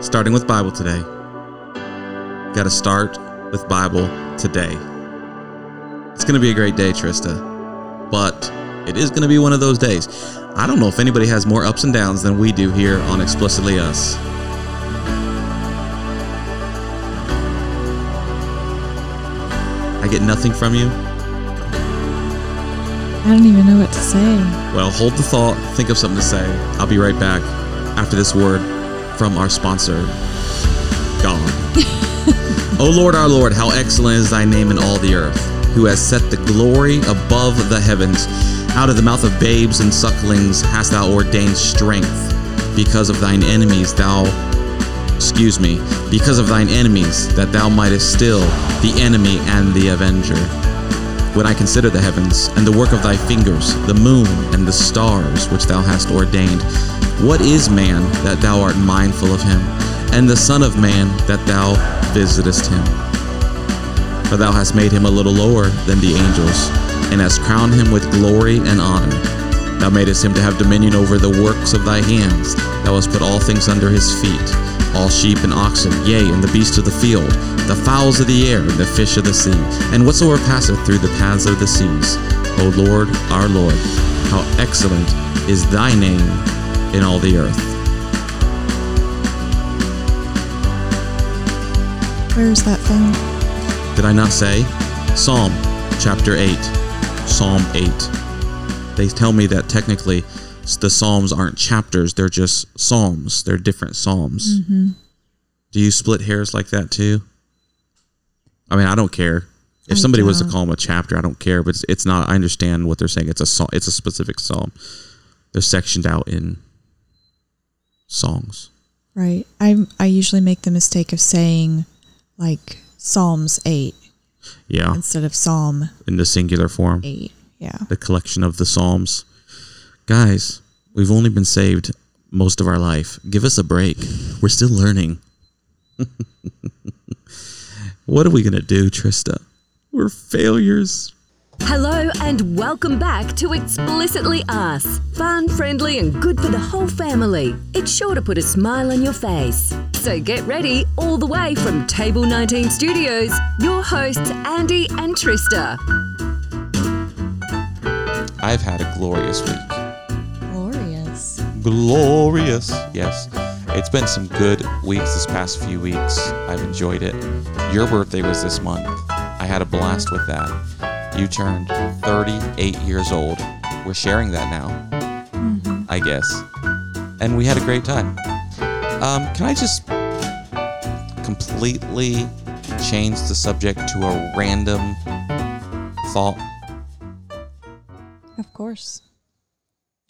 starting with Bible today. Got to start with Bible today. It's going to be a great day, Trista, but it is going to be one of those days. I don't know if anybody has more ups and downs than we do here on Explicitly Us. I get nothing from you. I don't even know what to say. Well, hold the thought, think of something to say. I'll be right back after this word from our sponsor, God. o Lord, our Lord, how excellent is thy name in all the earth, who has set the glory above the heavens. Out of the mouth of babes and sucklings hast thou ordained strength. Because of thine enemies, thou, excuse me, because of thine enemies, that thou mightest still the enemy and the avenger when I consider the heavens and the work of thy fingers, the moon and the stars which thou hast ordained. What is man that thou art mindful of him, and the Son of Man that thou visitest him? For thou hast made him a little lower than the angels, and hast crowned him with glory and honor. Thou madest him to have dominion over the works of thy hands. Thou hast put all things under his feet all sheep and oxen, yea, and the beasts of the field, the fowls of the air, and the fish of the sea, and whatsoever passeth through the paths of the seas. O Lord, our Lord, how excellent is thy name in all the earth. Where's that from? Did I not say? Psalm chapter 8. Psalm 8. They tell me that technically the Psalms aren't chapters, they're just Psalms. They're different Psalms. Mm-hmm. Do you split hairs like that too? I mean, I don't care. If I somebody was to call them a chapter, I don't care. But it's, it's not. I understand what they're saying. It's a psalm. It's a specific psalm. They're sectioned out in songs. Right. I I usually make the mistake of saying like Psalms 8 Yeah, instead of Psalm in the singular form, 8. Yeah. the collection of the psalms. Guys, we've only been saved most of our life. Give us a break. We're still learning. what are we gonna do, Trista? We're failures. Hello and welcome back to Explicitly Us. Fun, friendly, and good for the whole family. It's sure to put a smile on your face. So get ready, all the way from Table 19 Studios, your hosts Andy and Trista. I've had a glorious week. Glorious. glorious. Yes. It's been some good weeks this past few weeks. I've enjoyed it. Your birthday was this month. I had a blast with that. You turned 38 years old. We're sharing that now, I guess. And we had a great time. Um, can I just completely change the subject to a random thought? Of course.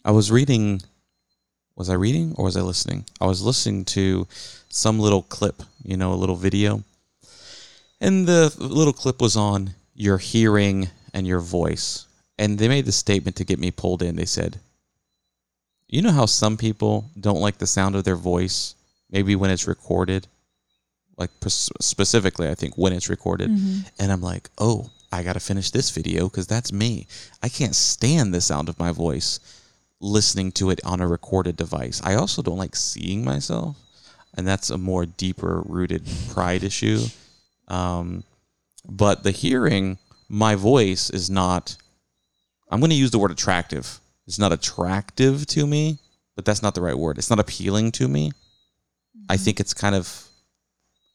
I was reading. Was I reading or was I listening? I was listening to some little clip, you know, a little video. And the little clip was on your hearing and your voice. And they made the statement to get me pulled in. They said, You know how some people don't like the sound of their voice, maybe when it's recorded? Like specifically, I think when it's recorded. And I'm like, Oh, I got to finish this video because that's me. I can't stand the sound of my voice listening to it on a recorded device. I also don't like seeing myself, and that's a more deeper rooted pride issue. Um, but the hearing, my voice is not. I'm going to use the word attractive. It's not attractive to me, but that's not the right word. It's not appealing to me. I mm-hmm. think it's kind of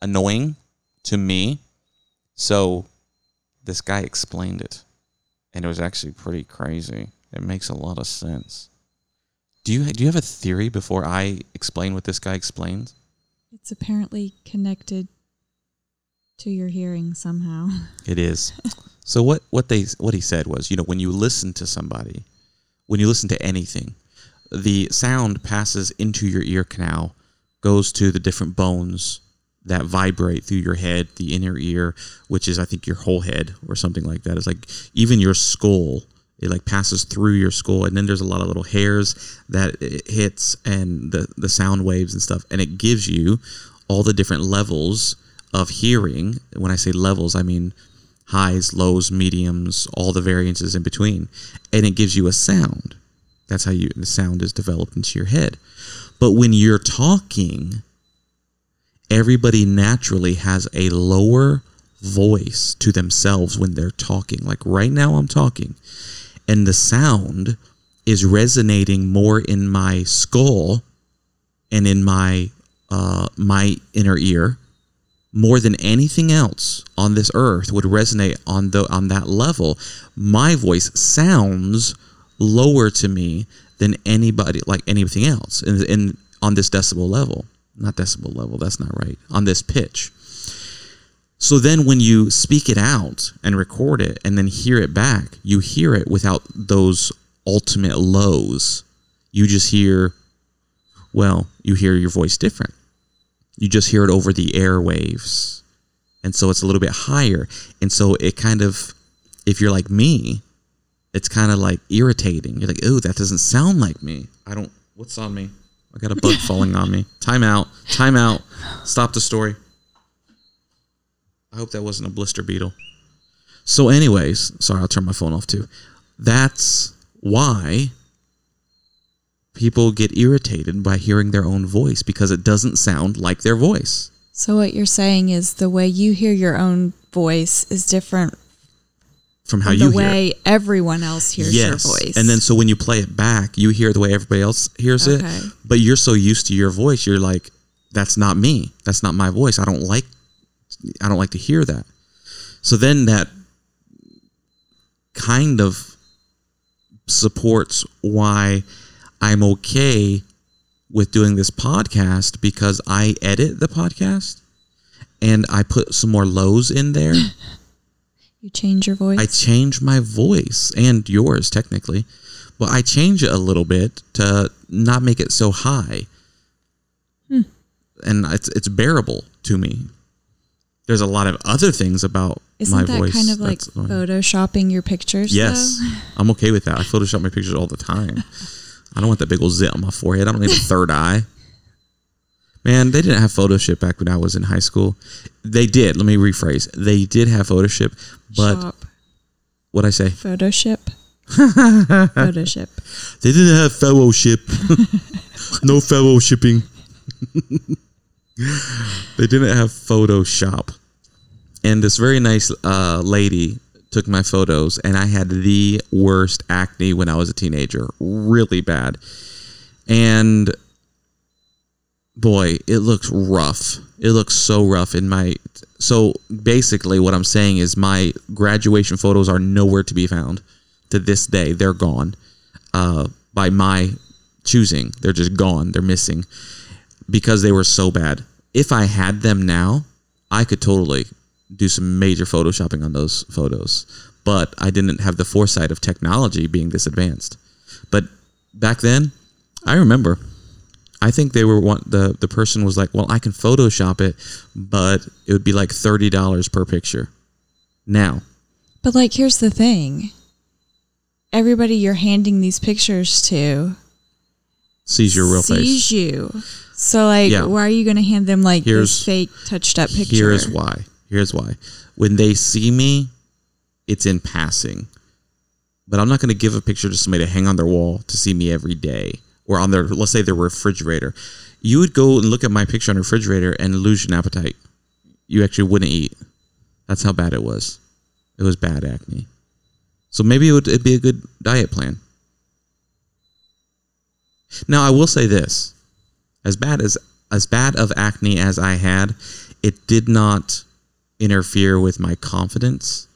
annoying to me. So this guy explained it, and it was actually pretty crazy. It makes a lot of sense. Do you do you have a theory before I explain what this guy explains? It's apparently connected to your hearing somehow. It is. So what what they what he said was, you know, when you listen to somebody, when you listen to anything, the sound passes into your ear canal, goes to the different bones that vibrate through your head, the inner ear, which is I think your whole head or something like that. It's like even your skull. It like passes through your skull, and then there's a lot of little hairs that it hits, and the the sound waves and stuff, and it gives you all the different levels of hearing. When I say levels, I mean highs, lows, mediums, all the variances in between, and it gives you a sound. That's how you the sound is developed into your head. But when you're talking, everybody naturally has a lower voice to themselves when they're talking. Like right now, I'm talking, and the sound is resonating more in my skull and in my uh, my inner ear more than anything else on this earth would resonate on the on that level. My voice sounds lower to me than anybody like anything else in, on this decibel level. Not decibel level that's not right. On this pitch. So then when you speak it out and record it and then hear it back you hear it without those ultimate lows. You just hear well you hear your voice different you just hear it over the airwaves. And so it's a little bit higher. And so it kind of, if you're like me, it's kind of like irritating. You're like, oh, that doesn't sound like me. I don't, what's on me? I got a bug falling on me. Time out. Time out. Stop the story. I hope that wasn't a blister beetle. So, anyways, sorry, I'll turn my phone off too. That's why people get irritated by hearing their own voice because it doesn't sound like their voice. So what you're saying is the way you hear your own voice is different from how you the hear way everyone else hears yes. your voice. And then so when you play it back, you hear the way everybody else hears Okay. it, but you're so used to your voice, you're like that's not me. That's not my voice. I don't like I don't like to hear that. So then that kind of supports why I'm okay with doing this podcast because I edit the podcast and I put some more lows in there. you change your voice. I change my voice and yours technically, but I change it a little bit to not make it so high. Hmm. And it's it's bearable to me. There's a lot of other things about Isn't my that voice. kind of like uh, photoshopping your pictures? Yes, though? I'm okay with that. I Photoshop my pictures all the time. I don't want that big old zit on my forehead. I don't need a third eye. Man, they didn't have Photoshop back when I was in high school. They did. Let me rephrase. They did have Photoshop, but Shop. what I say? Photoshop. Photoshop. They didn't have fellowship. no fellowshipping. they didn't have Photoshop. And this very nice uh, lady took my photos, and I had the worst acne when I was a teenager. Really bad. And boy, it looks rough. It looks so rough in my. So basically, what I'm saying is my graduation photos are nowhere to be found to this day. They're gone uh, by my choosing. They're just gone. They're missing because they were so bad. If I had them now, I could totally do some major photoshopping on those photos. But I didn't have the foresight of technology being this advanced. But back then, I remember. I think they were one. The the person was like, "Well, I can Photoshop it, but it would be like thirty dollars per picture." Now, But like, here's the thing. Everybody you're handing these pictures to sees your real sees face. you. So like, Yeah. why are you going to hand them like Here's- this fake touched up picture? Here's why. Here's why. When they see me, it's in passing. But I'm not going to give a picture to somebody to hang on their wall to see me every day or on their, let's say, their refrigerator. You would go and look at my picture on the refrigerator and lose your appetite. You actually wouldn't eat. That's how bad it was. It was bad acne. So maybe it would it'd be a good diet plan. Now I will say this: as bad as as bad of acne as I had, it did not interfere with my confidence.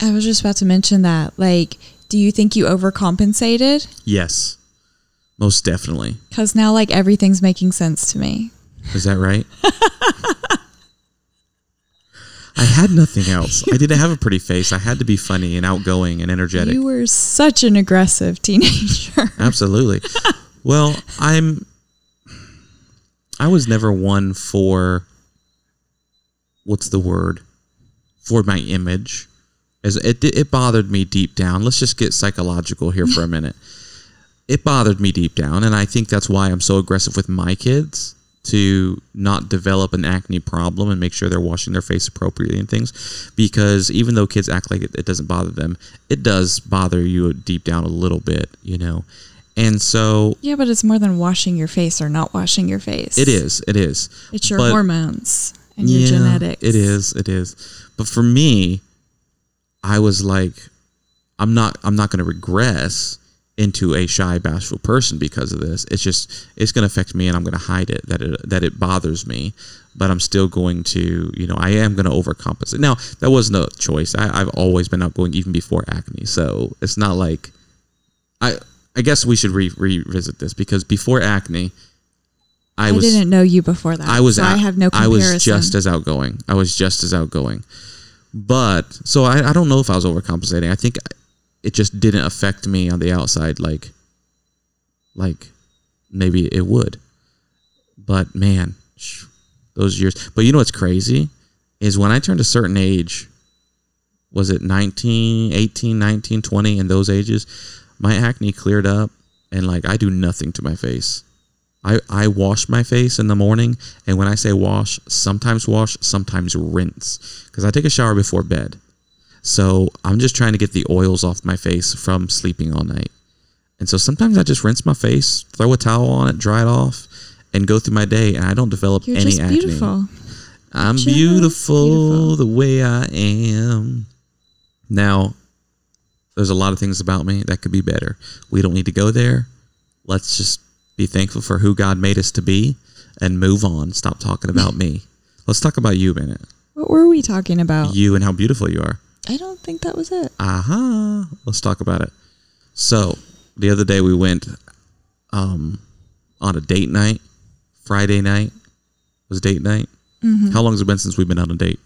I was just about to mention that. Like, do you think you overcompensated? Yes, most definitely. Because now like everything's making sense to me. Is that right? I had nothing else. I didn't have a pretty face. I had to be funny and outgoing and energetic. You were such an aggressive teenager. Absolutely. well, I'm I was never one for what's the word? For my image. As it it bothered me deep down. Let's just get psychological here for a minute. It bothered me deep down and I think that's why I'm so aggressive with my kids to not develop an acne problem and make sure they're washing their face appropriately and things because even though kids act like it, it doesn't bother them it does bother you deep down a little bit you know And so Yeah, but it's more than washing your face or not washing your face. it is, it is. It's your But- hormones and your genetics. It is, it is. But for me, I was like, I'm not, I'm not going to regress into a shy, bashful person because of this. It's just, it's going to affect me, and I'm going to hide it that it that it bothers me. But I'm still going to, you know, I am going to overcompensate. Now that wasn't a choice. I, I've always been outgoing even before acne, so it's not like, I, I guess we should re- revisit this because before acne, I, I, was didn't know you before that. I was so I have no Comparison. I was just as outgoing. I was just as outgoing. But so I, I don't know if I was overcompensating. I think it just didn't affect me on the outside like like maybe it would. But man, those years. But you know what's crazy is when I turned a certain age was it 19, 18, 19, 20 in those ages, my acne cleared up and like I do nothing to my face. I, I wash my face in the morning, and when I say wash, sometimes wash, sometimes rinse, because I take a shower before bed. So I'm just trying to get the oils off my face from sleeping all night. And so sometimes I just rinse my face, throw a towel on it, dry it off, and go through my day, and I don't develop You're any acne. beautiful. I'm Just beautiful, beautiful. the way I am. Now, there's a lot of things about me that could be better. We don't need to go there. Let's just be thankful for who God made us to be and move on. Stop talking about me. Let's talk about you a minute. What were we talking about? You and how beautiful you are. I don't think that was it. Aha. Let's talk about it. So, the other day we went um, on a date night. Friday night was date night. How long has it been since we've been on a date?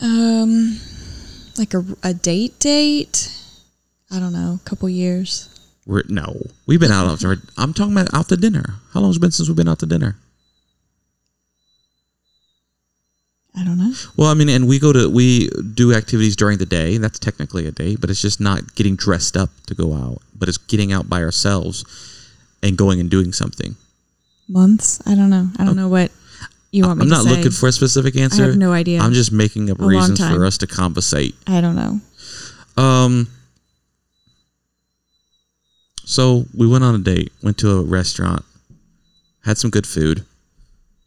Um, like a, a date date. I don't know, a couple years. We're, no, we've been out after. I'm talking about out to dinner. How long has it been since we've been out to dinner? I don't know. Well, I mean, and we go to we do activities during the day. That's technically a date, but it's just not getting dressed up to go out. But it's getting out by ourselves and going and doing something. Months. I don't know. I don't know what you want me I'm not say. looking for a specific answer. I have no idea. I'm just making up A reasons for us to conversate. I don't know. Um. So we went on a date. Went to a restaurant. Had some good food.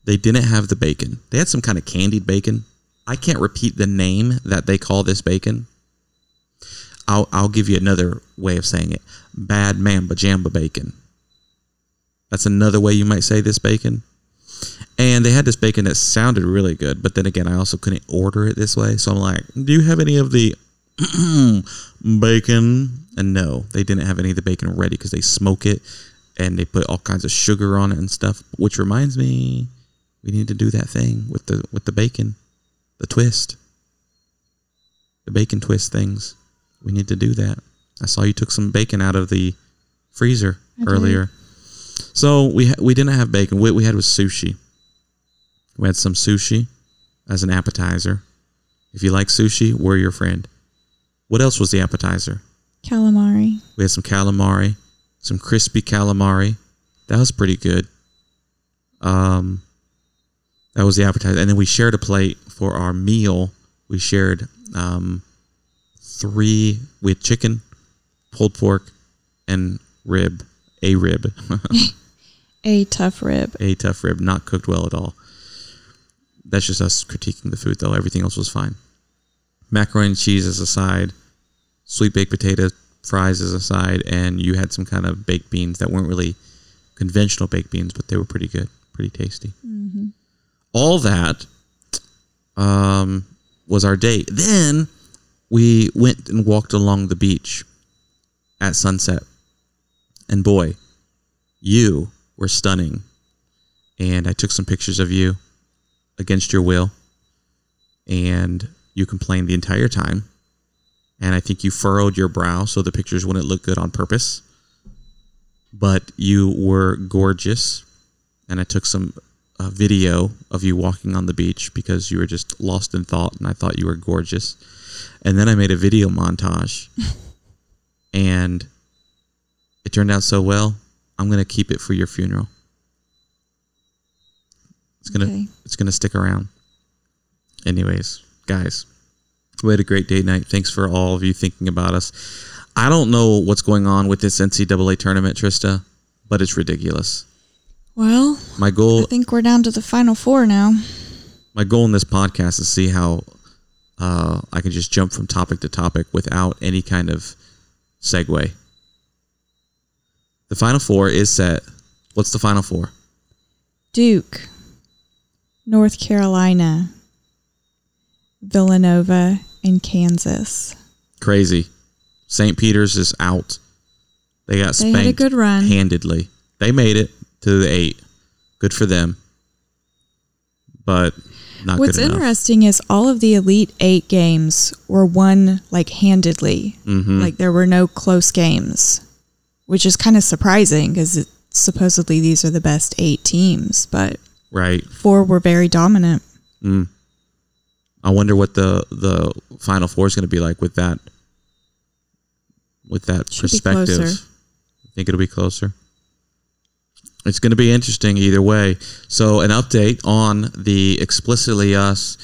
They didn't have the bacon. They had some kind of candied bacon. I can't repeat the name that they call this bacon. I'll I'll give you another way of saying it. Bad mamba jamba bacon. That's another way you might say this bacon. And they had this bacon that sounded really good, but then again, I also couldn't order it this way. So I'm like, "Do you have any of the bacon?" And no, they didn't have any of the bacon ready because they smoke it and they put all kinds of sugar on it and stuff. Which reminds me, we need to do that thing with the with the bacon, the twist, the bacon twist things. We need to do that. I saw you took some bacon out of the freezer I did. earlier. So we ha- we didn't have bacon. What we had was sushi. We had some sushi as an appetizer. If you like sushi, we're your friend. What else was the appetizer? Calamari. We had some calamari, some crispy calamari. That was pretty good. Um, that was the appetizer, and then we shared a plate for our meal. We shared um, three with chicken, pulled pork, and rib. A rib, A tough rib. a tough rib, not cooked well at all. That's just us critiquing the food, though. Everything else was fine. Macaroni and cheese as a side, sweet baked potato fries as a side, and you had some kind of baked beans that weren't really conventional baked beans, but they were pretty good, pretty tasty. All that um, was our date. Then we went and walked along the beach at sunset, and boy, you were stunning. And I took some pictures of you against your will, and you complained the entire time and I think you furrowed your brow so the pictures wouldn't look good on purpose. But you were gorgeous, and I took some uh, video of you walking on the beach because you were just lost in thought, and I thought you were gorgeous. And then I made a video montage, and it turned out so well. I'm gonna keep it for your funeral. It's gonna Okay. it's gonna stick around. Anyways, guys, we had a great date night. Thanks for all of you thinking about us. I don't know what's going on with this NCAA tournament, Trista, but it's ridiculous. Well, My goal. I think we're down to the final four now. my goal in this podcast is to see how uh, I can just jump from topic to topic without any kind of segue. The final four is set. What's the final four? Duke, North Carolina, Villanova, and Kansas. Crazy. St. Peter's is out. They got They spanked good run. handedly. They made it to the eight. Good for them. But not What's interesting is all of the Elite Eight games were won like handedly. Mhm. Like there were no close games, which is kind of surprising because supposedly these are the best eight teams, but Right. four were very dominant. Mm. I wonder what the the final four is going to be like with that with that Should perspective. I Think it'll be closer. It's going to be interesting either way. So, an update on the explicitly us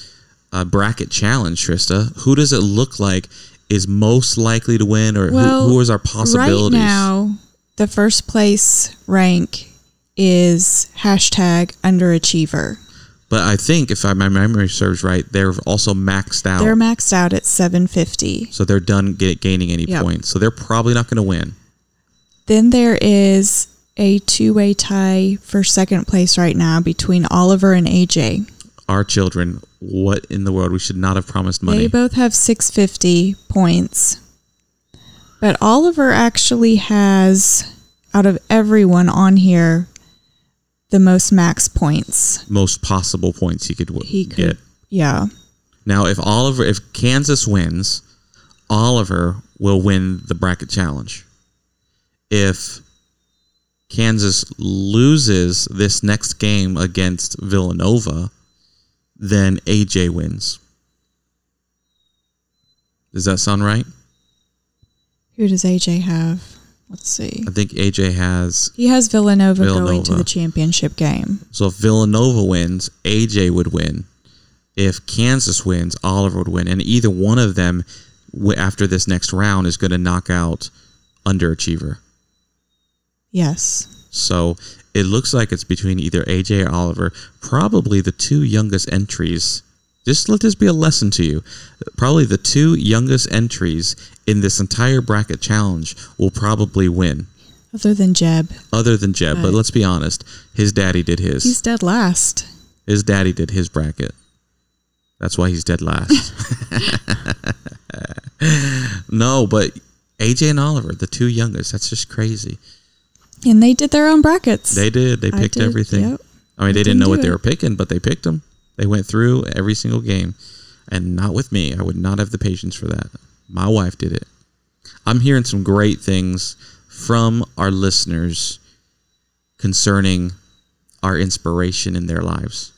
uh, bracket challenge, Trista. Who does it look like is most likely to win, or Well, who, who is our possibilities? Right now, the first place rank is hashtag underachiever. But I think, if I, my memory serves right, they're also maxed out. They're maxed out at 750. so they're done get, gaining any Yep. points. So they're probably not going to win. Then there is a two way tie for second place right now between Oliver and AJ. Our children, what in the world? We should not have promised money. They both have 650 points. But Oliver actually has, out of everyone on here, the most max points. Most possible points he could, w- He could, get. yeah. Now, if Oliver, if Kansas wins, Oliver will win the bracket challenge. If Kansas loses this next game against Villanova, then AJ wins. Does that sound right? Who does AJ have? Let's see. I think AJ has. He has Villanova, going to the championship game. So if Villanova wins, AJ would win. If Kansas wins, Oliver would win. And either one of them, after this next round, is going to knock out underachiever. Yes. So it looks like it's between either AJ or Oliver. Probably the two youngest entries. Just let this be a lesson to you. Probably the two youngest entries in this entire bracket challenge will probably win, Other than Jeb. other than Jeb. But let's be honest, his daddy did his. He's dead last. His daddy did his bracket. That's why he's dead last. no, but AJ and Oliver, the two youngest, that's just crazy. And they did their own brackets. They did. They picked did, everything. yep. I mean, they I didn't know didn't what do they were picking, but they picked them. They went through every single game, and not with me. I would not have the patience for that. My wife did it. I'm hearing some great things from our listeners concerning our inspiration in their lives.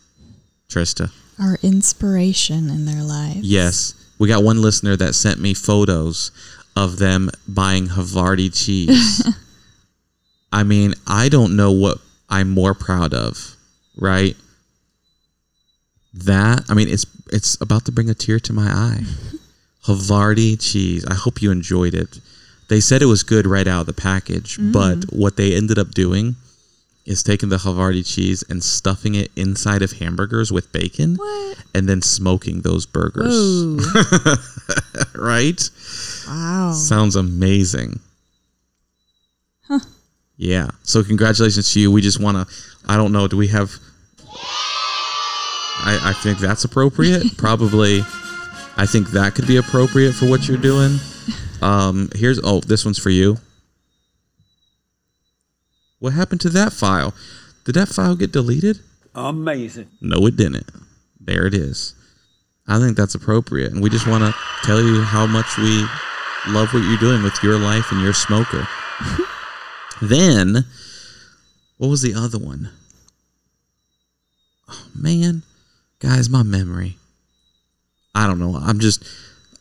Trista. Our inspiration in their lives. Yes. We got one listener that sent me photos of them buying Havarti cheese. I mean, I don't know what I'm more proud of, right? That I mean, it's it's about to bring a tear to my eye. Havarti cheese. I hope you enjoyed it. They said it was good right out of the package, mm. but what they ended up doing is taking the Havarti cheese and stuffing it inside of hamburgers with bacon What? and then smoking those burgers. Right? wow. Sounds amazing. Huh. Yeah. So congratulations to you. We just want to. I don't know. Do we have? I I think that's appropriate. Probably. I think that could be appropriate for what you're doing. Um. Here's. Oh, this one's for you. What happened to that file? Did that file get deleted? Amazing. No, it didn't. There it is. I think that's appropriate. And we just want to tell you how much we love what you're doing with your life and your smoker. then, what was the other one? Oh, man. Guys, my memory. I don't know. I'm just,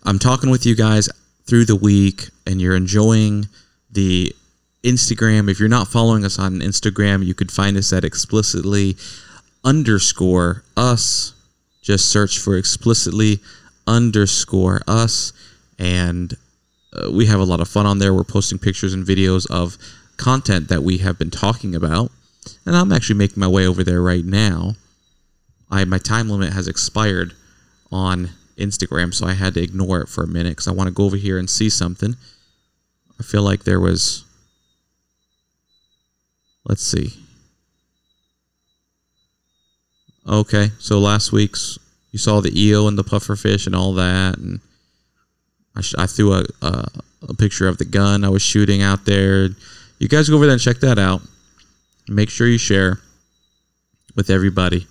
I'm talking with you guys through the week and you're enjoying the Instagram. If you're not following us on Instagram, you could find us at explicitly underscore us. Just search for explicitly underscore us and uh, we have a lot of fun on there. We're posting pictures and videos of content that we have been talking about, and I'm actually making my way over there right now. I my time limit has expired on Instagram, so I had to ignore it for a minute because I want to go over here and see something. I feel like there was. Let's see. Okay, so last week's you saw the eel and the pufferfish and all that, and I, sh- I threw a, a a picture of the gun I was shooting out there. You guys go over there and check that out. Make sure you share with everybody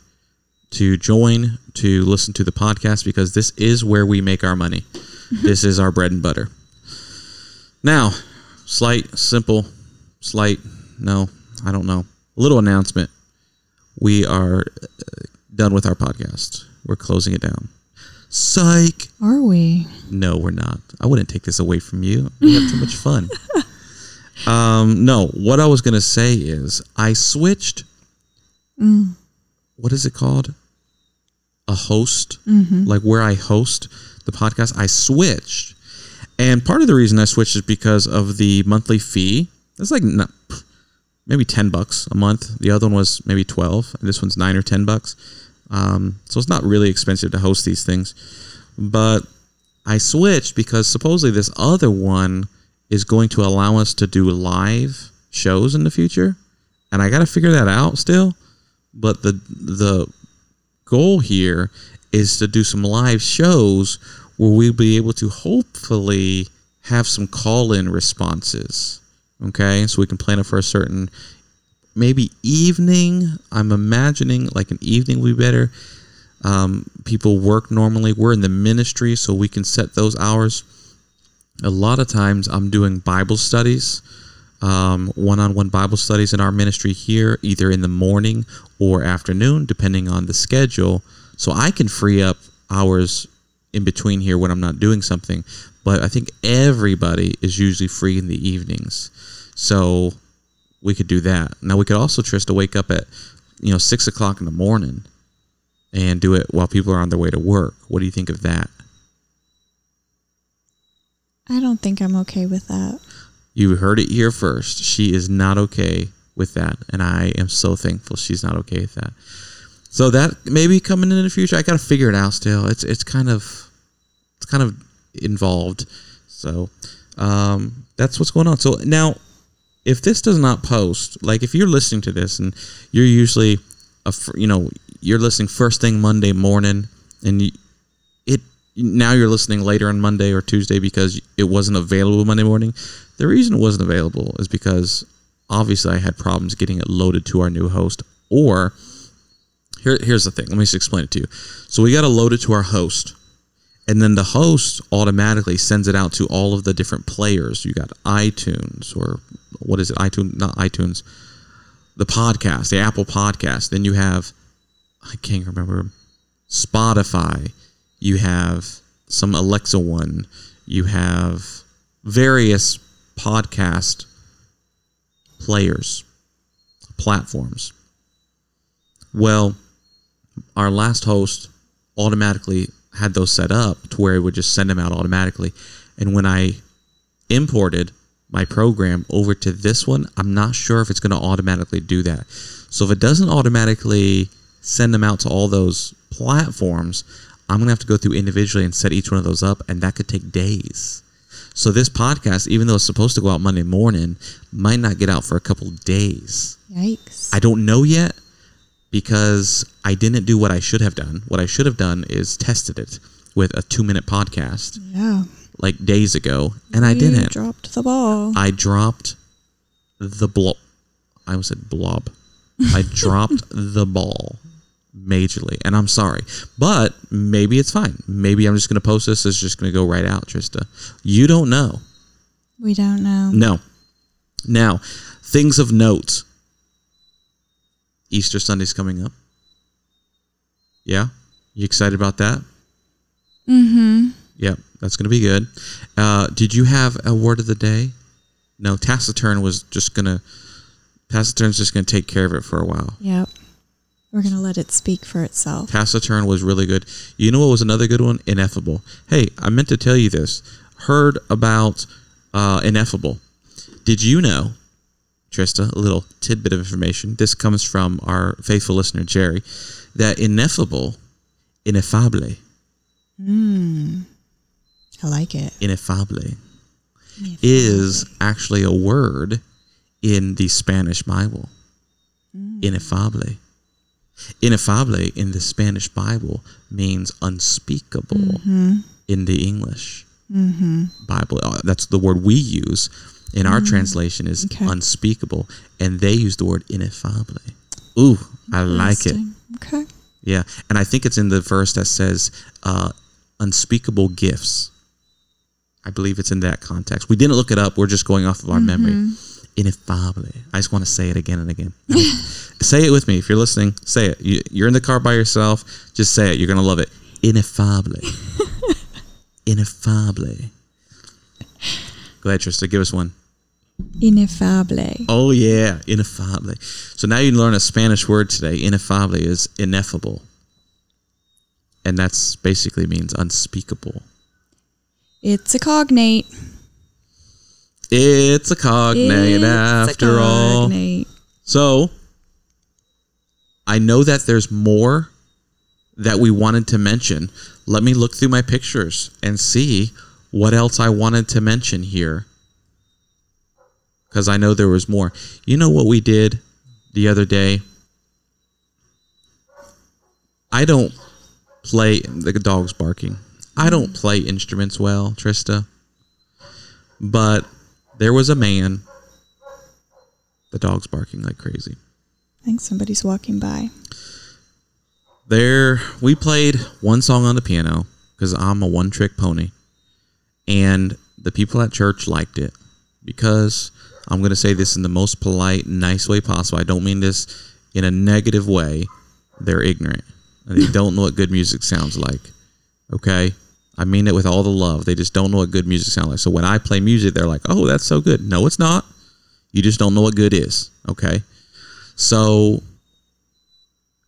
to join to listen to the podcast because this is where we make our money. this is our bread and butter. Now, slight, simple, slight, no, I don't know. A little announcement. We are uh, done with our podcast. We're closing it down. Psych. Are we? No, we're not. I wouldn't take this away from you. We have too much fun. Um, no, what I was gonna say is I switched. What is it called? A host, like where I host the podcast. I switched, and part of the reason I switched is because of the monthly fee. It's like no- maybe ten bucks a month. The other one was maybe twelve, and this one's nine or ten bucks. Um, so it's not really expensive to host these things, but I switched because supposedly this other one is going to allow us to do live shows in the future, and I got to figure that out still. But the the goal here is to do some live shows where we'll be able to hopefully have some call in responses. Okay, so we can plan it for a certain maybe evening. I'm imagining like an evening would be better. Um, people work normally. We're in the ministry, so we can set those hours. A lot of times, I'm doing Bible studies, um, one-on-one Bible studies in our ministry here, either in the morning or afternoon, depending on the schedule. So I can free up hours in between here when I'm not doing something. But I think everybody is usually free in the evenings, so we could do that. Now we could also try to wake up at you know six o'clock in the morning and do it while people are on their way to work. What do you think of that? I don't think I'm okay with that. You heard it here first. She is not okay with that, and I am so thankful she's not okay with that. So that maybe coming in the future, I got to figure it out. Still, it's it's kind of it's kind of involved. So um, that's what's going on. So now, if this does not post, like if you're listening to this and you're usually a you know you're listening first thing Monday morning, and you, now you're listening later on Monday or Tuesday because it wasn't available Monday morning. The reason it wasn't available is because obviously I had problems getting it loaded to our new host. Or here, here's the thing. Let me just explain it to you. So we got to load it to our host, and then the host automatically sends it out to all of the different players. You got iTunes or what is it? iTunes, not iTunes. The podcast, the Apple Podcast. Then you have I can't remember Spotify. You have some Alexa one. You have various podcast players, platforms. Well, our last host automatically had those set up to where it would just send them out automatically. And when I imported my program over to this one, I'm not sure if it's going to automatically do that. So if it doesn't automatically send them out to all those platforms, I'm going to have to go through individually and set each one of those up, and that could take days. So this podcast, even though it's supposed to go out Monday morning, might not get out for a couple days. Yikes. I don't know yet because I didn't do what I should have done. What I should have done is tested it with a two minute podcast yeah. like days ago, and I didn't. dropped the ball. I dropped the blob. I almost said blob. I dropped the ball majorly, and I'm sorry. But maybe it's fine. Maybe I'm just going to post this. It's just going to go right out, Trista. You don't know. we don't know. No. Now, things of note. Easter Sunday's coming up. Yeah? You excited about that? Mm-hmm. Yep, that's going to be good. Uh, did you have a word of the day? No, Taciturn was just going to. Taciturn's just going to take care of it for a while. Yep. We're gonna let it speak for itself. Taciturn was really good. You know what was another good one? Ineffable. Hey, I meant to tell you this. heard about uh, ineffable. Did you know, Trista, a little tidbit of information? This comes from our faithful listener, Jerry, that ineffable, ineffable, Hmm. I like it. ineffable is actually a word in the Spanish Bible. Ineffable. Ineffable in the Spanish Bible means unspeakable in the English Bible. Uh, That's the word we use in our translation is Okay. unspeakable, and they use the word ineffable. Ooh, I like it. Okay. Yeah, and I think it's in the verse that says uh, unspeakable gifts. I believe it's in that context. We didn't look it up. We're just going off of our memory. Ineffable. I just want to say it again and again. say it with me if you're listening. Say it. You, you're in the car by yourself. Just say it. You're gonna love it. Ineffable. Ineffable. Go ahead, Trista. Give us one. Ineffable. Oh yeah, ineffable. So now you learn a Spanish word today. Ineffable is ineffable, and that's basically means unspeakable. It's a cognate. It's a cognate It's a after all. So I know that there's more that we wanted to mention. Let me look through my pictures and see what else I wanted to mention here. Because I know there was more. You know what we did the other day? I don't play the dog's barking. I don't mm. play instruments well, Trista. But there was a man. The dog's barking like crazy. I think somebody's walking by. there we played one song on the piano because i'm a one trick pony and the people at church liked it because i'm going to say this in the most polite nice way possible i don't mean this in a negative way they're ignorant and they don't know what good music sounds like okay i mean it with all the love they just don't know what good music sounds like so when i play music they're like oh that's so good no it's not you just don't know what good is okay so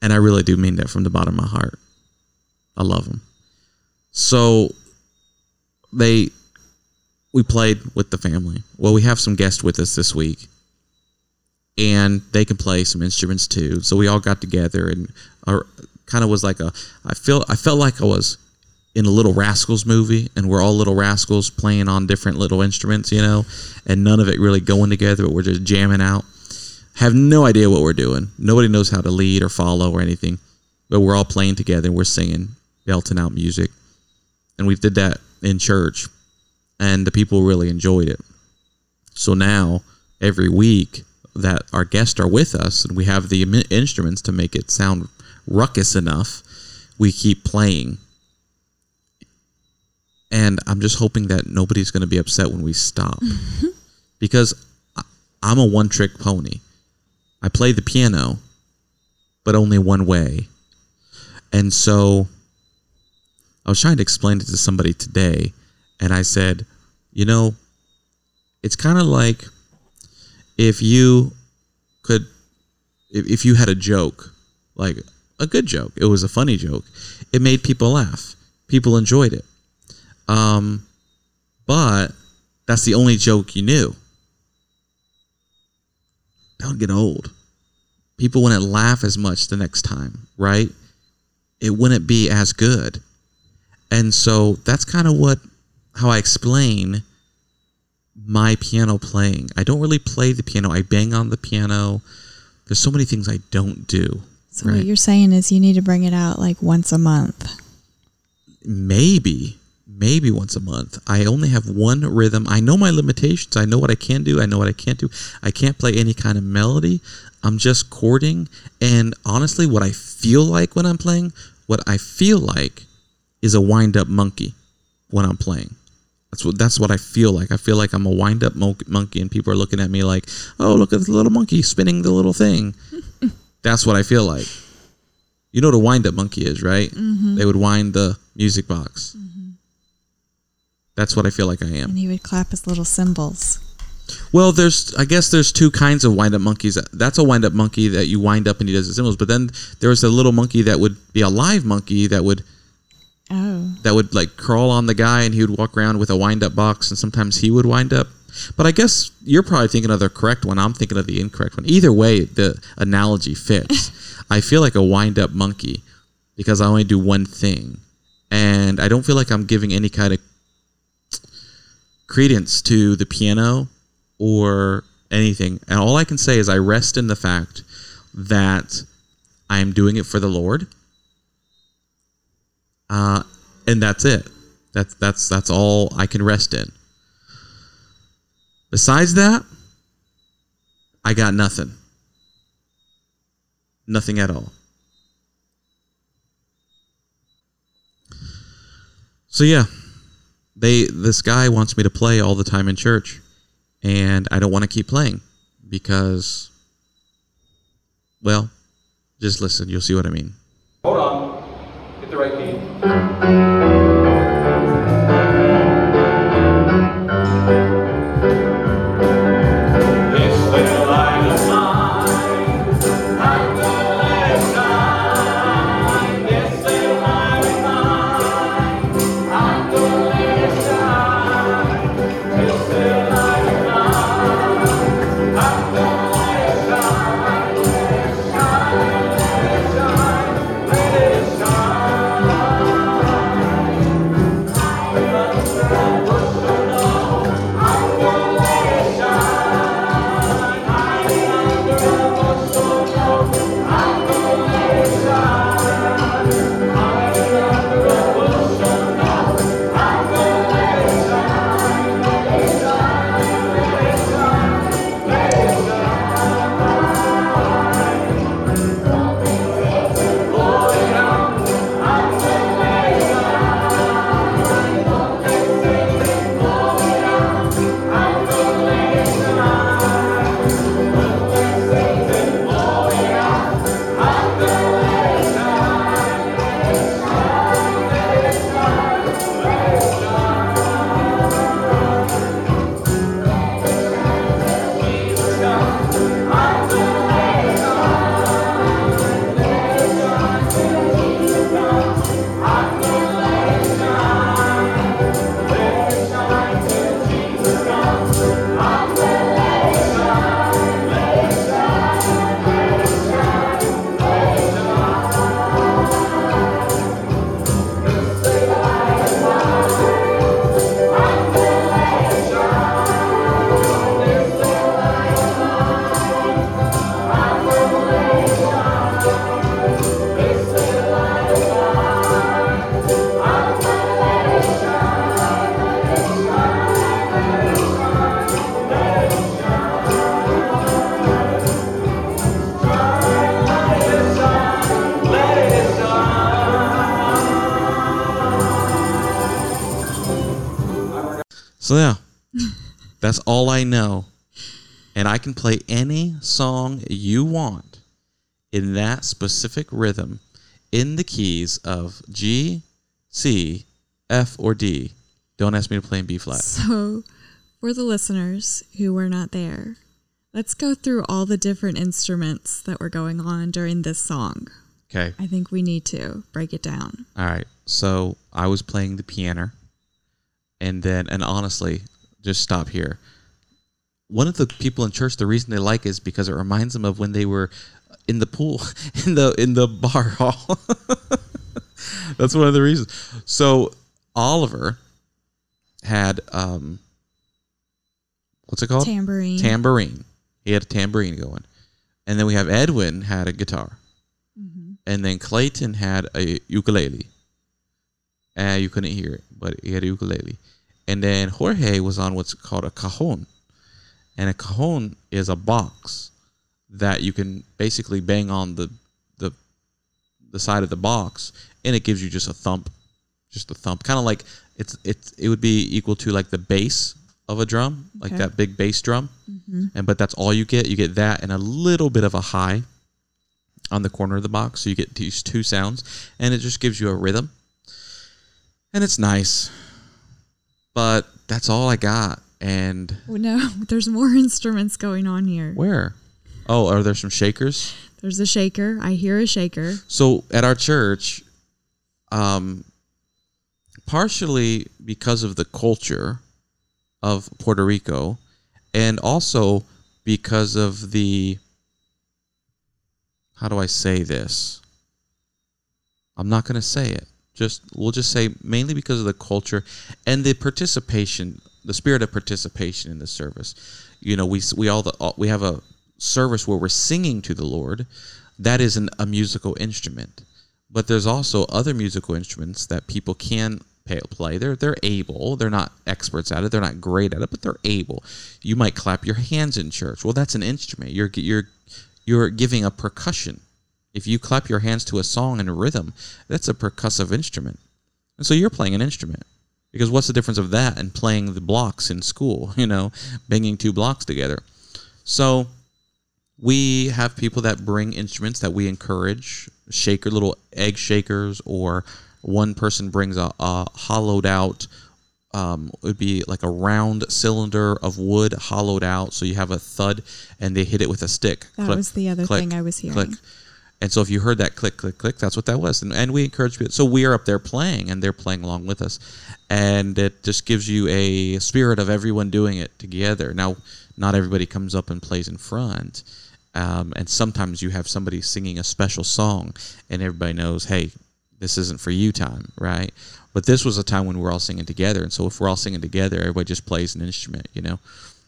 and I really do mean that from the bottom of my heart. I love them. So they we played with the family. Well, we have some guests with us this week. And they can play some instruments too. So we all got together and kind of was like a I feel I felt like I was in a Little Rascals movie and we're all little rascals playing on different little instruments, you know, and none of it really going together, but we're just jamming out have no idea what we're doing. Nobody knows how to lead or follow or anything. But we're all playing together we're singing, belting out music. And we did that in church and the people really enjoyed it. So now every week that our guests are with us and we have the instruments to make it sound ruckus enough, we keep playing. And I'm just hoping that nobody's going to be upset when we stop. Mm-hmm. because I- I'm a one trick pony. I play the piano, but only one way. And so I was trying to explain it to somebody today, and I said, you know, it's kind of like if you could, if, if you had a joke, like a good joke, it was a funny joke, it made people laugh. People enjoyed it. Um, but that's the only joke you knew Don't get old. People wouldn't laugh as much the next time, right? It wouldn't be as good. And so that's kind of what how I explain my piano playing. I don't really play the piano. I bang on the piano. There's so many things I don't do. So what you're saying is you need to bring it out like once a month. maybe maybe once a month. I only have one rhythm. I know my limitations. I know what i can do. I know what i can't do. I can't play any kind of melody. I'm just chording. And honestly what i feel like when i'm playing what i feel like is a wind up monkey when i'm playing. That's what that's what i feel like. I feel like i'm a wind up mon- monkey and people are looking at me like oh look at the little monkey spinning the little thing. That's what i feel like. You know what a wind up monkey is, right? Mm-hmm. They would wind the music box. Mm-hmm. That's what I feel like I am. And he would clap his little cymbals. Well, there's I guess there's two kinds of wind up monkeys. That's a wind up monkey that you wind up and he does the cymbals. But then there was a little monkey that would be a live monkey that would Oh. that would like crawl on the guy and he would walk around with a wind up box and sometimes he would wind up. But I guess you're probably thinking of the correct one. I'm thinking of the incorrect one. Either way, the analogy fits. I feel like a wind up monkey because I only do one thing. And I don't feel like I'm giving any kind of credence to the piano or anything. And all I can say is I rest in the fact that I am doing it for the Lord. Uh, and that's it. That's that's that's all I can rest in. Besides that, I got nothing. Nothing at all. So yeah, they this guy wants me to play all the time in church, and I don't want to keep playing because, well, just listen. You'll see what I mean. Hold on. Hit the right key. So yeah, that's all I know, and I can play any song you want in that specific rhythm, in the keys of G, C, F, or D. Don't ask me to play in B flat. So, for the listeners who were not there, let's go through all the different instruments that were going on during this song. Okay. I think we need to break it down. All right. So I was playing the piano, and then, and honestly, just stop here. One of the people in church, the reason they like is because it reminds them of when they were in the pool, in the in the bar hall. That's one of the reasons. So Oliver had um, what's it called? Tambourine. Tambourine. He had a tambourine going, and then we have Edwin had a guitar and then Clayton had a ukulele. Uh, you couldn't hear it, but he had a ukulele. And then Jorge was on what's called a cajon. And a cajon is a box that you can basically bang on the the the side of the box and it gives you just a thump. Just a thump. Kind of like it's it's it would be equal to like the bass of a drum, like Okay. that big bass drum. Mm-hmm. And but that's all you get. You get that and a little bit of a high on the corner of the box. So you get these two sounds, and it just gives you a rhythm. And it's nice. But that's all I got. And no, there's more instruments going on here. where? Oh, are there some shakers? There's a shaker. I hear a shaker. So at our church, um, partially because of the culture of Puerto Rico, and also because of the how do I say this? I'm not going to say it. Just we'll just say mainly because of the culture and the participation, the spirit of participation in the service. You know, we we all the all, we have a service where we're singing to the Lord. That is an, a musical instrument, but there's also other musical instruments that people can play. They're they're able. They're not experts at it. They're not great at it, but they're able. You might clap your hands in church. Well, that's an instrument. You're you're you're giving a percussion. If you clap your hands to a song and rhythm, that's a percussive instrument. And so you're playing an instrument. Because what's the difference of that and playing the blocks in school, you know, banging two blocks together? So we have people that bring instruments that we encourage, shaker little egg shakers, or one person brings a, a hollowed out um, it would be like a round cylinder of wood hollowed out, so you have a thud, and they hit it with a stick. That Click, was the other click, thing I was hearing. Click. And so if you heard that click, click, click, that's what that was. And, and we encourage people. So we are up there playing, and they're playing along with us, and it just gives you a spirit of everyone doing it together. Now, not everybody comes up and plays in front. Um, and sometimes you have somebody singing a special song, and everybody knows, hey, this isn't for you time, right? But this was a time when we're all singing together, and so if we're all singing together, everybody just plays an instrument, you know,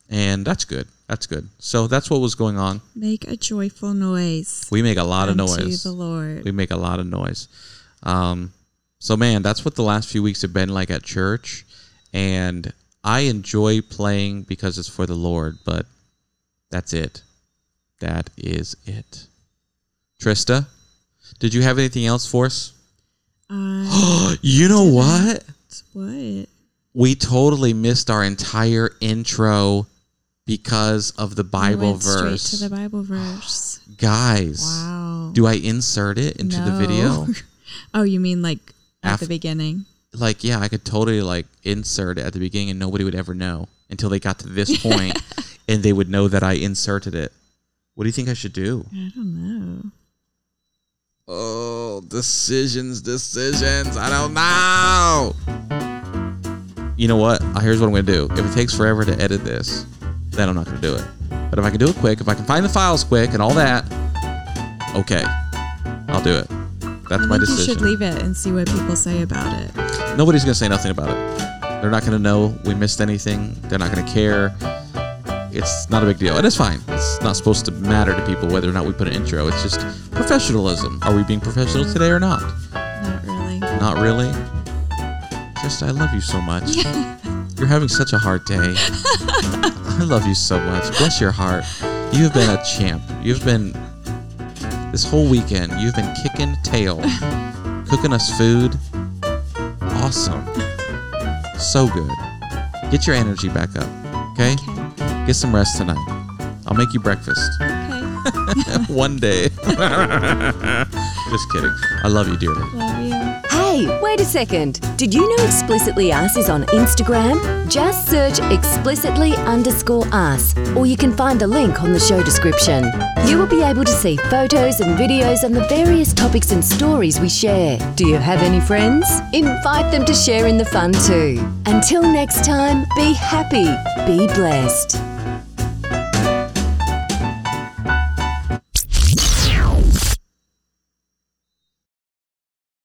and that's good. That's good. So that's what was going on. Make a joyful noise. We make a lot of noise. the Lord. We make a lot of noise. Um, so man, that's what the last few weeks have been like at church, and I enjoy playing because it's for the Lord. But that's it. That is it. Trista, did you have anything else for us? Uh, you know what? what? We totally missed our entire intro because of the Bible went straight verse. to the Bible verse. Guys, Wow. do I insert it into the video? oh, you mean like at Af- the beginning? like yeah i could totally like insert it at the beginning and nobody would ever know until they got to this point and they would know that i inserted it what do you think i should do I don't know. oh decisions decisions i don't know you know what here's what i'm gonna do if it takes forever to edit this then i'm not gonna do it but if i can do it quick if i can find the files quick and all that okay i'll do it that's my think you decision should leave it and see what people say about it. Nobody's gonna say nothing about it. They're not gonna know we missed anything. They're not gonna care. It's not a big deal, and it's fine. It's not supposed to matter to people whether or not we put an intro. It's just professionalism. Are we being professional today or not? Not really. Not really. Just I love you so much. You're having such a hard day. I love you so much. Bless your heart. You have been a champ. You've been this whole weekend. You've been kicking tail, cooking us food. Awesome. So good. Get your energy back up. Okay? Okay. Get some rest tonight. I'll make you breakfast Okay. one day. Just kidding. I love you dearly. Love you. Hey, wait a second. Did you know Explicitly Us is on Instagram? Just search explicitly underscore us, or you can find the link on the show description. You will be able to see photos and videos on the various topics and stories we share. Do you have any friends? Invite them to share in the fun too. Until next time, be happy, be blessed.